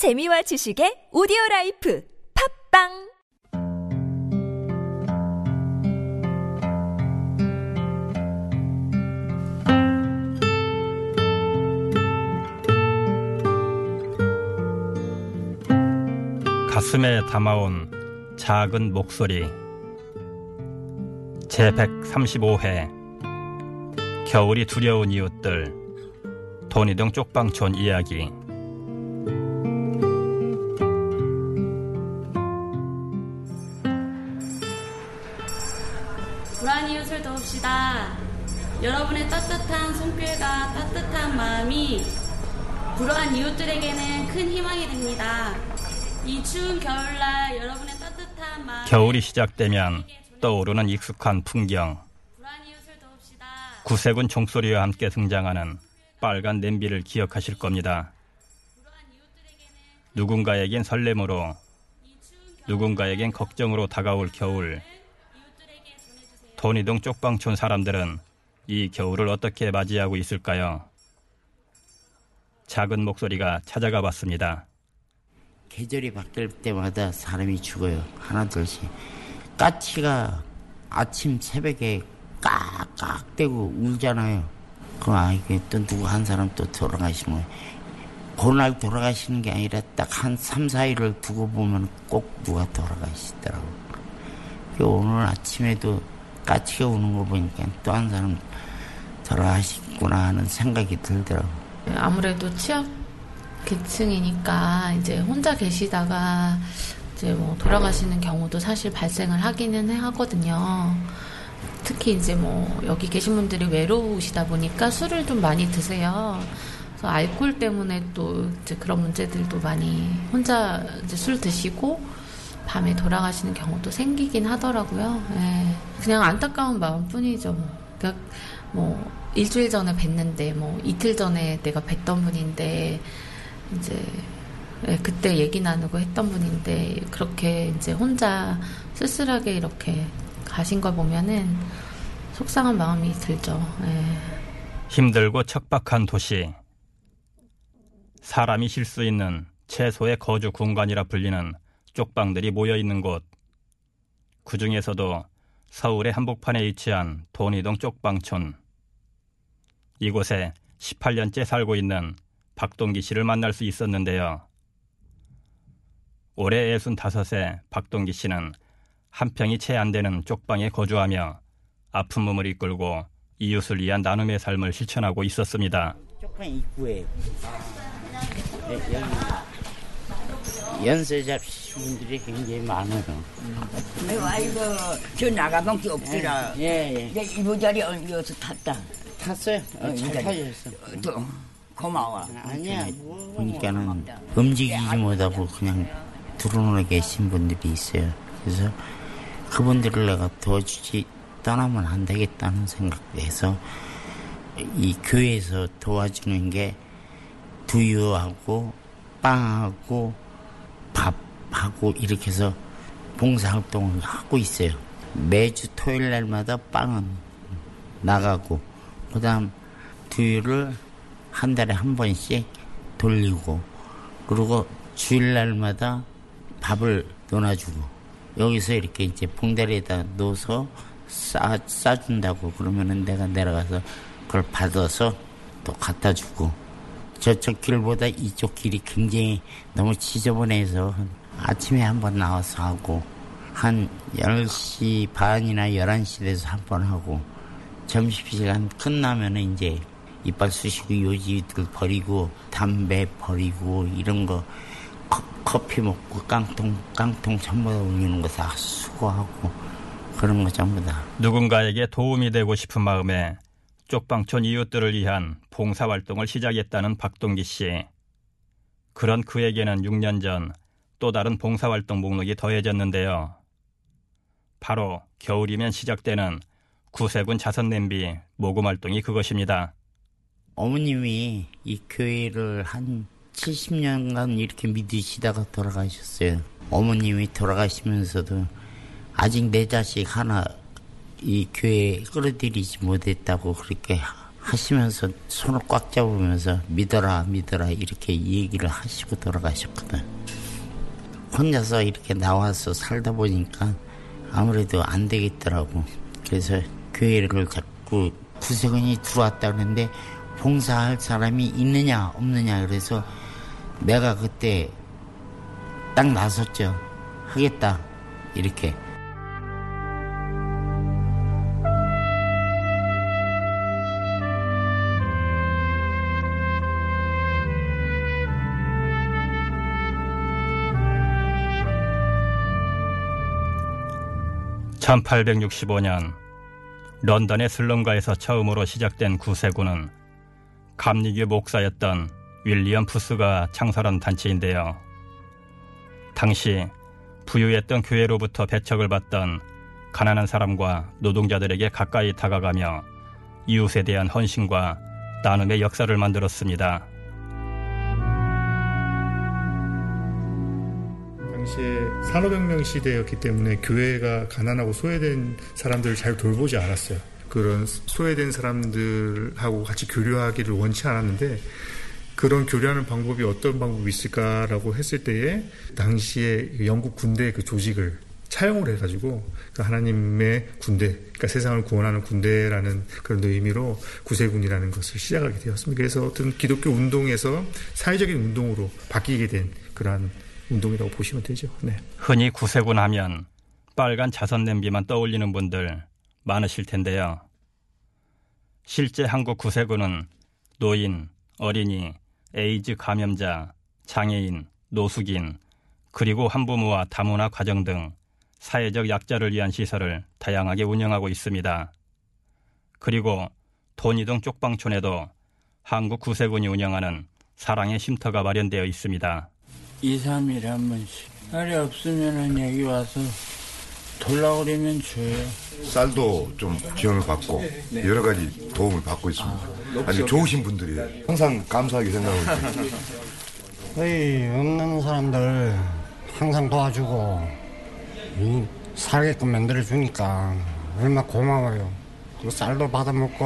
재미와 지식의 오디오 라이프 팝빵! 가슴에 담아온 작은 목소리. 제135회. 겨울이 두려운 이웃들. 돈이동 쪽방촌 이야기 도웁시다. 여러분의 따뜻한 손길과 따뜻한 마음이 불우한 이웃들에게는 큰 희망이 됩니다. 이 추운 겨울날 여러분의 따뜻한 마음 겨울이 시작되면 떠오르는 익숙한 풍경. 구세군 종소리와 함께 등장하는 빨간 냄비를 기억하실 겁니다. 누군가에겐 설렘으로 누군가에겐 걱정으로 다가올 겨울 돈이동 쪽방촌 사람들은 이 겨울을 어떻게 맞이하고 있을까요? 작은 목소리가 찾아가 봤습니다. 계절이 바뀔 때마다 사람이 죽어요. 하나둘씩. 까치가 아침 새벽에 깍깍대고 울잖아요. 그럼 아, 이게 또 누구 한 사람 또 돌아가시는 거예요. 그날 돌아가시는 게 아니라 딱 한 3, 4일을 두고 보면 꼭 누가 돌아가시더라고요. 그 오늘 아침에도 까치가 우는 거 보니까 또 한 사람 돌아가시구나 하는 생각이 들더라고요. 아무래도 취약 계층이니까 이제 혼자 계시다가 이제 뭐 돌아가시는 경우도 사실 발생을 하기는 해 하거든요. 특히 이제 뭐 여기 계신 분들이 외로우시다 보니까 술을 좀 많이 드세요. 그래서 알코올 때문에 또 이제 그런 문제들도 많이 혼자 이제 술 드시고 밤에 돌아가시는 경우도 생기긴 하더라고요. 예. 그냥 안타까운 마음뿐이죠. 뭐. 그러니까 뭐 일주일 전에 뵀는데 뭐 이틀 전에 내가 뵀던 분인데 이제 예, 그때 얘기 나누고 했던 분인데 그렇게 이제 혼자 쓸쓸하게 이렇게 가신 걸 보면은 속상한 마음이 들죠. 예. 힘들고 척박한 도시. 사람이 쉴 수 있는 최소의 거주 공간이라 불리는 쪽방들이 모여 있는 곳. 그 중에서도 서울의 한복판에 위치한 돈이동 쪽방촌. 이곳에 18년째 살고 있는 박동기 씨를 만날 수 있었는데요. 올해 65세 박동기 씨는 한 평이 채 안 되는 쪽방에 거주하며 아픈 몸을 이끌고 이웃을 위한 나눔의 삶을 실천하고 있었습니다. 쪽방 입구에 네, 연세 잡수신 분들이 굉장히 많아요. 아이고, 아이고, 저 나가본 게 없더라. 예, 예. 내 이부 자리 여기서 탔다. 탔어요? 어, 어, 잘 타셨어. 어, 또, 고마워. 아니야. 보니까는 움직이지 못하고 그냥 드러누워 계신 분들이 있어요. 그래서 그분들을 내가 도와주지 떠나면 안 되겠다는 생각에서 이 교회에서 도와주는 게 두유하고 빵하고 밥하고 이렇게 해서 봉사활동을 하고 있어요. 매주 토요일 날마다 빵은 나가고 그다음 두유를 한 달에 한 번씩 돌리고 그리고 주일날마다 밥을 넣어주고 여기서 이렇게 이제 봉다리에다 넣어서 싸, 싸준다고 그러면은 내가 내려가서 그걸 받아서 또 갖다 주고 저쪽 길보다 이쪽 길이 굉장히 너무 지저분해서 아침에 한 번 나와서 하고 한 10시 반이나 11시 돼서 한 번 하고 점심시간 끝나면은 이제 이빨 쑤시고 요지들 버리고 담배 버리고 이런 거 커, 커피 먹고 깡통 깡통 전부 다 올리는 거 다 수거하고 그런 거 전부 다. 누군가에게 도움이 되고 싶은 마음에 쪽방촌 이웃들을 위한 봉사활동을 시작했다는 박동기 씨. 그런 그에게는 6년 전 또 다른 봉사활동 목록이 더해졌는데요. 바로 겨울이면 시작되는 구세군 자선냄비 모금 활동이 그것입니다. 어머님이 이 교회를 한 70년간 이렇게 믿으시다가 돌아가셨어요. 어머님이 돌아가시면서도 아직 내 자식 하나 이 교회에 끌어들이지 못했다고 그렇게 하시면서 손을 꽉 잡으면서 믿어라 믿어라 이렇게 얘기를 하시고 돌아가셨거든. 혼자서 이렇게 나와서 살다 보니까 아무래도 안 되겠더라고. 그래서 교회를 자꾸 구세군이 들어왔다 그러는데 봉사할 사람이 있느냐 없느냐 그래서 내가 그때 딱 나섰죠. 하겠다 이렇게. (1865년) 런던의 슬럼가에서 처음으로 시작된 구세군은 감리교 목사였던 윌리엄 푸스가 창설한 단체인데요. 당시 부유했던 교회로부터 배척을 받던 가난한 사람과 노동자들에게 가까이 다가가며 이웃에 대한 헌신과 나눔의 역사를 만들었습니다. 당시에 산업혁명 시대였기 때문에 교회가 가난하고 소외된 사람들을 잘 돌보지 않았어요. 그런 소외된 사람들하고 같이 교류하기를 원치 않았는데 그런 교류하는 방법이 어떤 방법이 있을까라고 했을 때에 당시에 영국 군대 그 조직을 차용을 해가지고 그 하나님의 군대, 그러니까 세상을 구원하는 군대라는 그런 의미로 구세군이라는 것을 시작하게 되었습니다. 그래서 어떤 기독교 운동에서 사회적인 운동으로 바뀌게 된 그러한 운동이라고 보시면 되죠. 네. 흔히 구세군 하면 빨간 자선 냄비만 떠올리는 분들 많으실 텐데요. 실제 한국 구세군은 노인, 어린이, 에이즈 감염자, 장애인, 노숙인, 그리고 한부모와 다문화 가정 등 사회적 약자를 위한 시설을 다양하게 운영하고 있습니다. 그리고 돈이동 쪽방촌에도 한국 구세군이 운영하는 사랑의 쉼터가 마련되어 있습니다. 2, 3일에 한 번씩. 날이 없으면 여기 와서 돌라오려면 줘요. 쌀도 좀 지원을 받고 여러 가지 도움을 받고 있습니다. 아 주 좋으신 분들이에요. 항상 감사하게 생각하고 있습니다. 거의 없는 사람들 항상 도와주고 이 살게끔 만들어 주니까 얼마나 고마워요. 그 쌀도 받아 먹고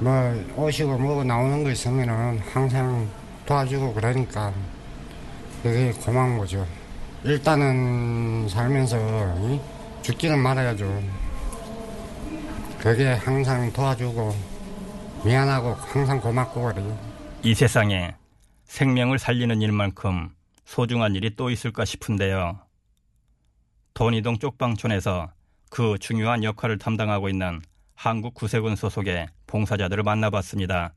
뭐 오시고 뭐고 나오는 거 있으면은 항상 도와주고 그러니까 되게 고마운 거죠. 일단은 살면서 이? 죽기는 말아야죠. 그게 항상 도와주고 미안하고 항상 고맙고 그래요. 이 세상에 생명을 살리는 일만큼 소중한 일이 또 있을까 싶은데요. 돈이동 쪽방촌에서 그 중요한 역할을 담당하고 있는 한국 구세군 소속의 봉사자들을 만나봤습니다.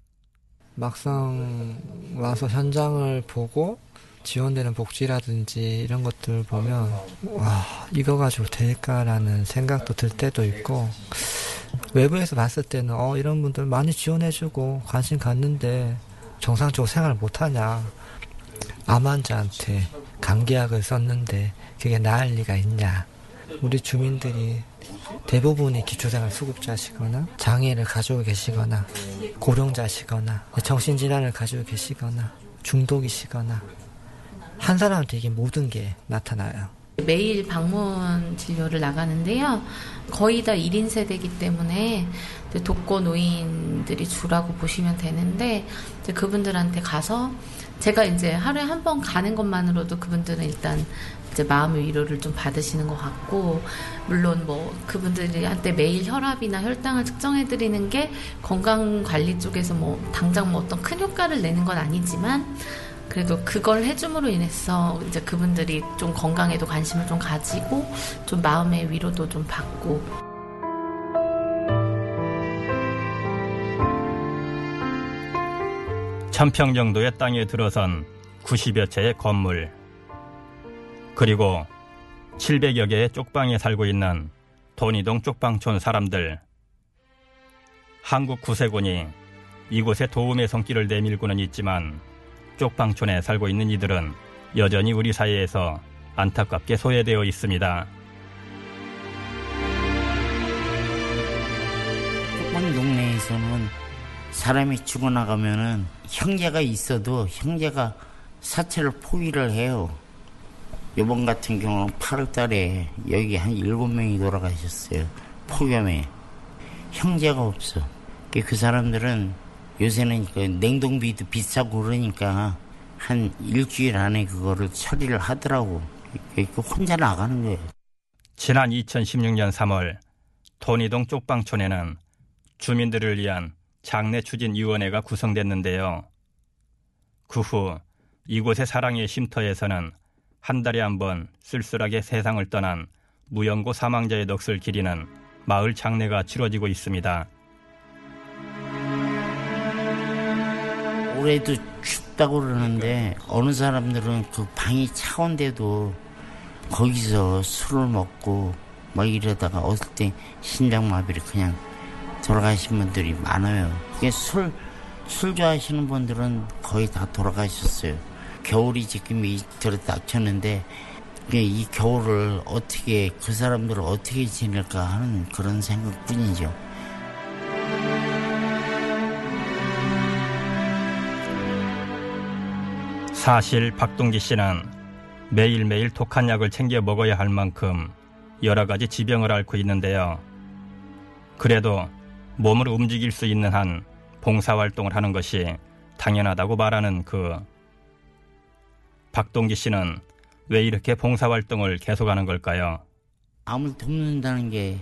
막상 와서 현장을 보고 지원되는 복지라든지 이런 것들 보면 와 이거 가지고 될까라는 생각도 들 때도 있고 외부에서 봤을 때는 어 이런 분들 많이 지원해주고 관심 갖는데 정상적으로 생활을 못하냐. 암 환자한테 감기약을 썼는데 그게 나을 리가 있냐. 우리 주민들이 대부분이 기초생활 수급자시거나 장애를 가지고 계시거나 고령자시거나 정신질환을 가지고 계시거나 중독이시거나 한 사람한테 이게 모든 게 나타나요. 매일 방문 진료를 나가는데요. 거의 다 1인 세대이기 때문에 독거 노인들이 주라고 보시면 되는데 그분들한테 가서 제가 이제 하루에 한 번 가는 것만으로도 그분들은 일단 이제 마음의 위로를 좀 받으시는 것 같고 물론 뭐 그분들이 한테 매일 혈압이나 혈당을 측정해 드리는 게 건강 관리 쪽에서 뭐 당장 뭐 어떤 큰 효과를 내는 건 아니지만 그래도 그걸 해줌으로 인해서 이제 그분들이 좀 건강에도 관심을 좀 가지고 좀 마음의 위로도 좀 받고. 천평 정도의 땅에 들어선 90여 채의 건물. 그리고 700여 개의 쪽방에 살고 있는 돈이동 쪽방촌 사람들. 한국 구세군이 이곳에 도움의 손길을 내밀고는 있지만 쪽 방촌에 살고 있는 이들은 여전히 우리 사회에서 안타깝게 소외되어 있습니다. 쪽방 동네에서는 사람이 죽어나가면은 형제가 있어도 형제가 사체를 포기를 해요. 이번 같은 경우는 8월 달에 여기 한 7명이 돌아가셨어요. 폭염에. 형제가 없어. 그 사람들은 요새는 그 냉동비도 비싸고 그러니까 한 일주일 안에 그거를 처리를 하더라고. 그 혼자 나가는 거예요. 지난 2016년 3월 돈이동 쪽방촌에는 주민들을 위한 장례 추진 위원회가 구성됐는데요. 그 후 이곳의 사랑의 쉼터에서는 한 달에 한 번 쓸쓸하게 세상을 떠난 무연고 사망자의 넋을 기리는 마을 장례가 치러지고 있습니다. 올해도 춥다고 그러는데 어느 사람들은 그 방이 차온데도 거기서 술을 먹고 막 이러다가 어떨 때 심장마비를 그냥 돌아가신 분들이 많아요. 이게 술, 술 좋아하시는 분들은 거의 다 돌아가셨어요. 겨울이 지금 이 들어닥쳤는데 이 겨울을 어떻게 그 사람들을 어떻게 지낼까 하는 그런 생각뿐이죠. 사실 박동기 씨는 매일매일 독한 약을 챙겨 먹어야 할 만큼 여러 가지 지병을 앓고 있는데요. 그래도 몸을 움직일 수 있는 한 봉사활동을 하는 것이 당연하다고 말하는 그 박동기 씨는 왜 이렇게 봉사활동을 계속하는 걸까요? 암을 돕는다는 게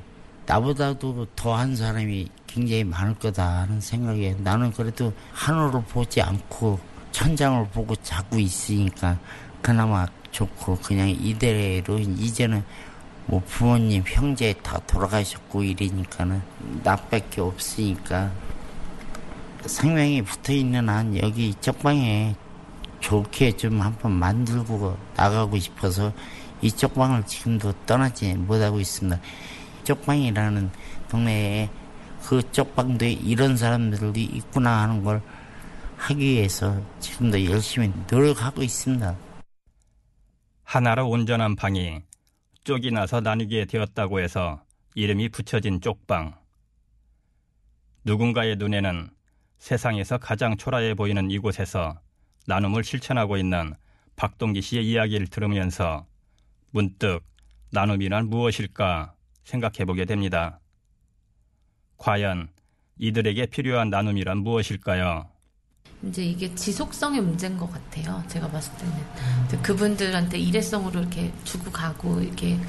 나보다도 더한 사람이 굉장히 많을 거다 하는 생각에 나는 그래도 하늘을 보지 않고 천장을 보고 자고 있으니까 그나마 좋고 그냥 이대로 이제는 뭐 부모님 형제 다 돌아가셨고 이러니까는 나밖에 없으니까 생명이 붙어 있는 한 여기 이쪽 방에 좋게 좀 한번 만들고 나가고 싶어서 이 쪽 방을 지금도 떠나지 못하고 있습니다. 이쪽 방이라는 동네에 그 쪽 방도 이런 사람들이 있구나 하는 걸 하기 위해서 지금도 열심히 노력하고 있습니다. 하나로 온전한 방이 쪽이 나서 나뉘게 되었다고 해서 이름이 붙여진 쪽방. 누군가의 눈에는 세상에서 가장 초라해 보이는 이곳에서 나눔을 실천하고 있는 박동기 씨의 이야기를 들으면서 문득 나눔이란 무엇일까 생각해 보게 됩니다. 과연 이들에게 필요한 나눔이란 무엇일까요? 이제 이게 지속성의 문제인 것 같아요. 제가 봤을 때는 그분들한테 일회성으로 이렇게 주고 가고 이렇게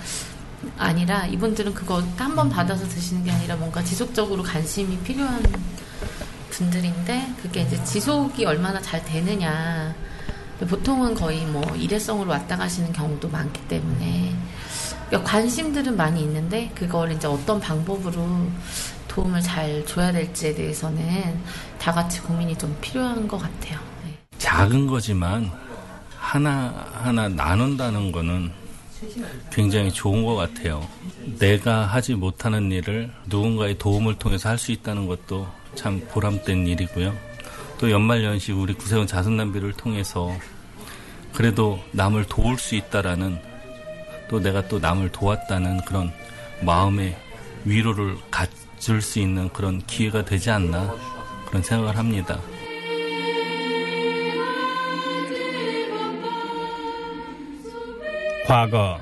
아니라 이분들은 그거 한 번 받아서 드시는 게 아니라 뭔가 지속적으로 관심이 필요한 분들인데 그게 이제 지속이 얼마나 잘 되느냐. 보통은 거의 뭐 일회성으로 왔다 가시는 경우도 많기 때문에 그러니까 관심들은 많이 있는데 그걸 이제 어떤 방법으로 도움을 잘 줘야 될지에 대해서는 다 같이 고민이 좀 필요한 것 같아요. 네. 작은 거지만 하나하나 나눈다는 거는 굉장히 좋은 것 같아요. 내가 하지 못하는 일을 누군가의 도움을 통해서 할 수 있다는 것도 참 보람된 일이고요. 또 연말연시 우리 구세원 자선남비를 통해서 그래도 남을 도울 수 있다라는 또 내가 또 남을 도왔다는 그런 마음의 위로를 가 질수 있는 그런 기회가 되지 않나 그런 생각을 합니다. 과거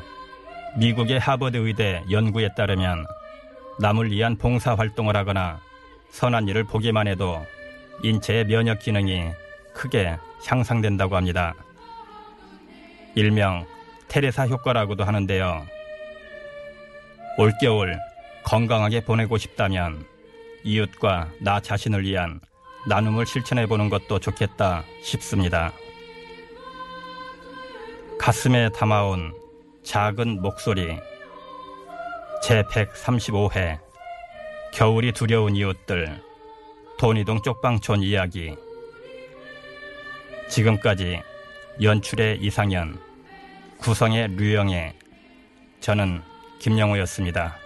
미국의 하버드 의대 연구에 따르면 남을 위한 봉사 활동을 하거나 선한 일을 보기만 해도 인체의 면역 기능이 크게 향상된다고 합니다. 일명 테레사 효과라고도 하는데요. 올겨울 건강하게 보내고 싶다면 이웃과 나 자신을 위한 나눔을 실천해 보는 것도 좋겠다 싶습니다. 가슴에 담아온 작은 목소리 제135회 겨울이 두려운 이웃들 돈이동 쪽방촌 이야기 지금까지 연출의 이상현 구성의 류영애 저는 김영호였습니다.